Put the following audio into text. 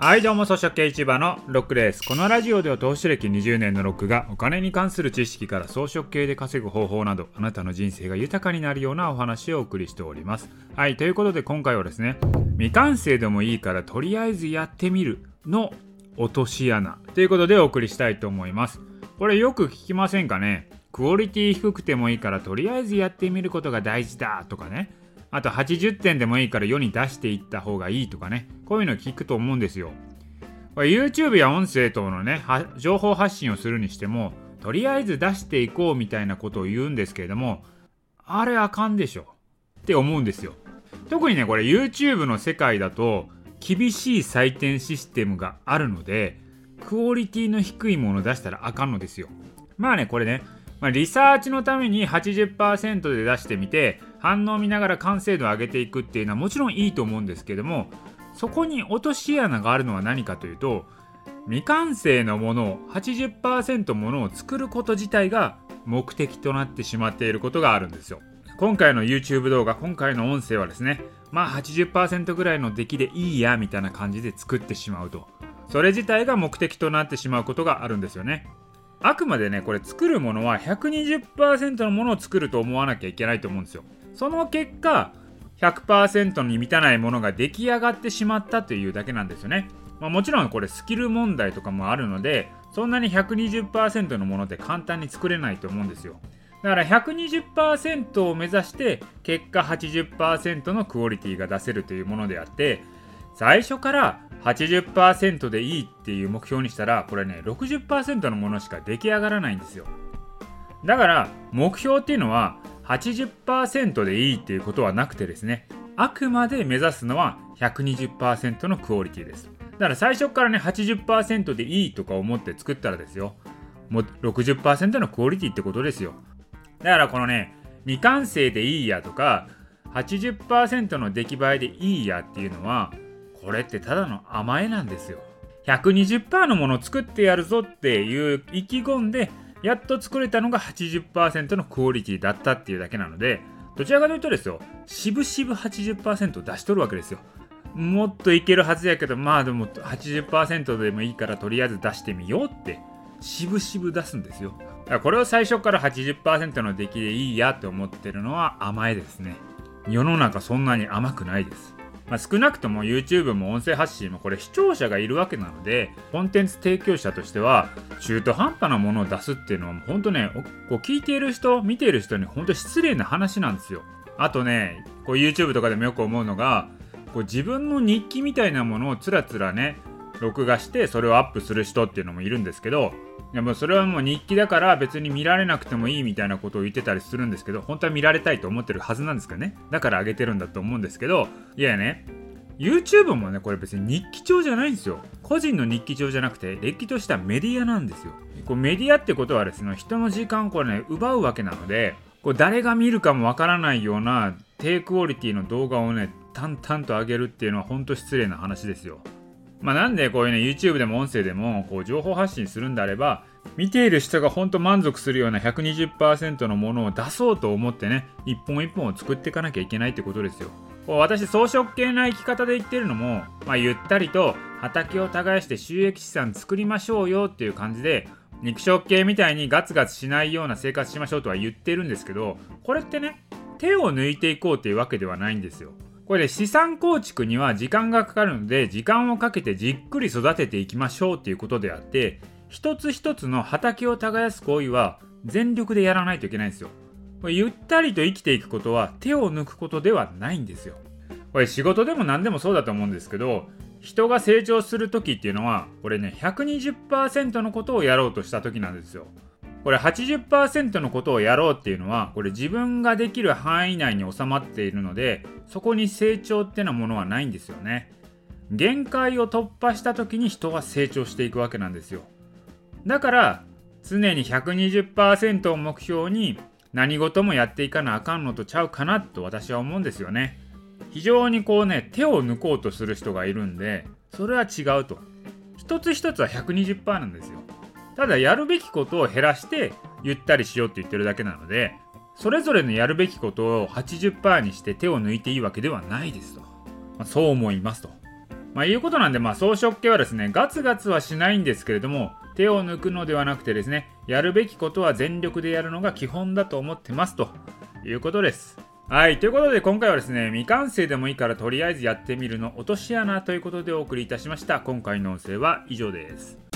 はいどうも草食系市場のロックですこのラジオでは投資歴20年のロックがお金に関する知識から草食系で稼ぐ方法などあなたの人生が豊かになるようなお話をお送りしております。はいということで今回はですね未完成でもいいからとりあえずやってみるの落とし穴ということでお送りしたいと思います。これよく聞きませんかね？クオリティ低くてもいいからとりあえずやってみることが大事だとかね。あと80点でもいいから世に出していった方がいいとかね、こういうの聞くと思うんですよ。YouTube や音声等のね、情報発信をするにしても、とりあえず出していこうみたいなことを言うんですけれども、あれあかんでしょって思うんですよ。特にね、これ YouTube の世界だと、厳しい採点システムがあるので、クオリティの低いものを出したらあかんのですよ。まあね、これね、まあ、リサーチのために80%で出してみて、反応を見ながら完成度を上げていくっていうのはもちろんいいと思うんですけどもそこに落とし穴があるのは何かというと未完成のものを80%ものを作ること自体が目的となってしまっていることがあるんですよ。今回の YouTube 動画今回の音声はですねまあ80%ぐらいの出来でいいやみたいな感じで作ってしまうと。それ自体が目的となってしまうことがあるんですよね。あくまでねこれ作るものは120%のものを作ると思わなきゃいけないと思うんですよ。その結果100%に満たないものが出来上がってしまったというだけなんですよね、まあ、もちろんこれスキル問題とかもあるのでそんなに120%のものって簡単に作れないと思うんですよ。だから120%を目指して結果80%のクオリティが出せるというものであって最初から80%でいいっていう目標にしたらこれね60%のものしか出来上がらないんですよ。だから目標っていうのは80%でいいっていうことはなくてですねあくまで目指すのは120%のクオリティです。だから最初からね80%でいいとか思って作ったらですよもう60%のクオリティってことですよ。だからこのね未完成でいいやとか80%の出来栄えでいいやっていうのはこれってただの甘えなんですよ。120%のものを作ってやるぞっていう意気込んでやっと作れたのが80%のクオリティだったっていうだけなのでどちらかというとですよ渋々80%出しとるわけですよ。もっといけるはずやけどまあでも80%でもいいからとりあえず出してみようって渋々出すんですよ。だからこれを最初から80%の出来でいいやって思ってるのは甘えですね。世の中そんなに甘くないです。まあ、少なくとも YouTube も音声発信もこれ視聴者がいるわけなのでコンテンツ提供者としては中途半端なものを出すっていうのは本当ねこう聞いている人見ている人に本当失礼な話なんですよ。あとねこう YouTube とかでもよく思うのがこう自分の日記みたいなものをつらつらね録画してそれをアップする人っていうのもいるんですけどでもそれはもう日記だから別に見られなくてもいいみたいなことを言ってたりするんですけど本当は見られたいと思ってるはずなんですかね。だから上げてるんだと思うんですけどいやね YouTube もねこれ別に日記帳じゃないんですよ。個人の日記帳じゃなくてれっきとしたメディアなんですよ。こうメディアってことはですね人の時間をこれね奪うわけなのでこう誰が見るかもわからないような低クオリティの動画をね淡々と上げるっていうのは本当失礼な話ですよ。まあ、なんでこういうね YouTube でも音声でもこう情報発信するんであれば見ている人が本当満足するような120%のものを出そうと思ってね一本一本を作っていかなきゃいけないってことですよ。私装飾系な生き方で言ってるのも、まあ、ゆったりと畑を耕して収益資産作りましょうよっていう感じで肉食系みたいにガツガツしないような生活しましょうとは言ってるんですけどこれってね手を抜いていこうっていうわけではないんですよ。これで資産構築には時間がかかるので時間をかけてじっくり育てていきましょうっていうことであって一つ一つの畑を耕す行為は全力でやらないといけないんですよ。これゆったりと生きていくことは手を抜くことではないんですよ。これ仕事でも何でもそうだと思うんですけど人が成長する時っていうのはこれね120%のことをやろうとした時なんですよ。これ80%のことをやろうっていうのはこれ自分ができる範囲内に収まっているのでそこに成長ってなものはないんですよね。限界を突破した時に人は成長していくわけなんですよ。だから常に120%を目標に何事もやっていかなあかんのとちゃうかなと私は思うんですよね。非常にこうね手を抜こうとする人がいるんでそれは違うと。一つ一つは120%なんですよ。ただやるべきことを減らしてゆったりしようって言ってるだけなのでそれぞれのやるべきことを80%にして手を抜いていいわけではないですと、まあ、そう思いますとまあ、いうことなんで、まあ、草食系はですね、ガツガツはしないんですけれども、手を抜くのではなくてですね、やるべきことは全力でやるのが基本だと思ってますということです。はい、ということで今回はですね、未完成でもいいからとりあえずやってみるの落とし穴ということでお送りいたしました。今回の音声は以上です。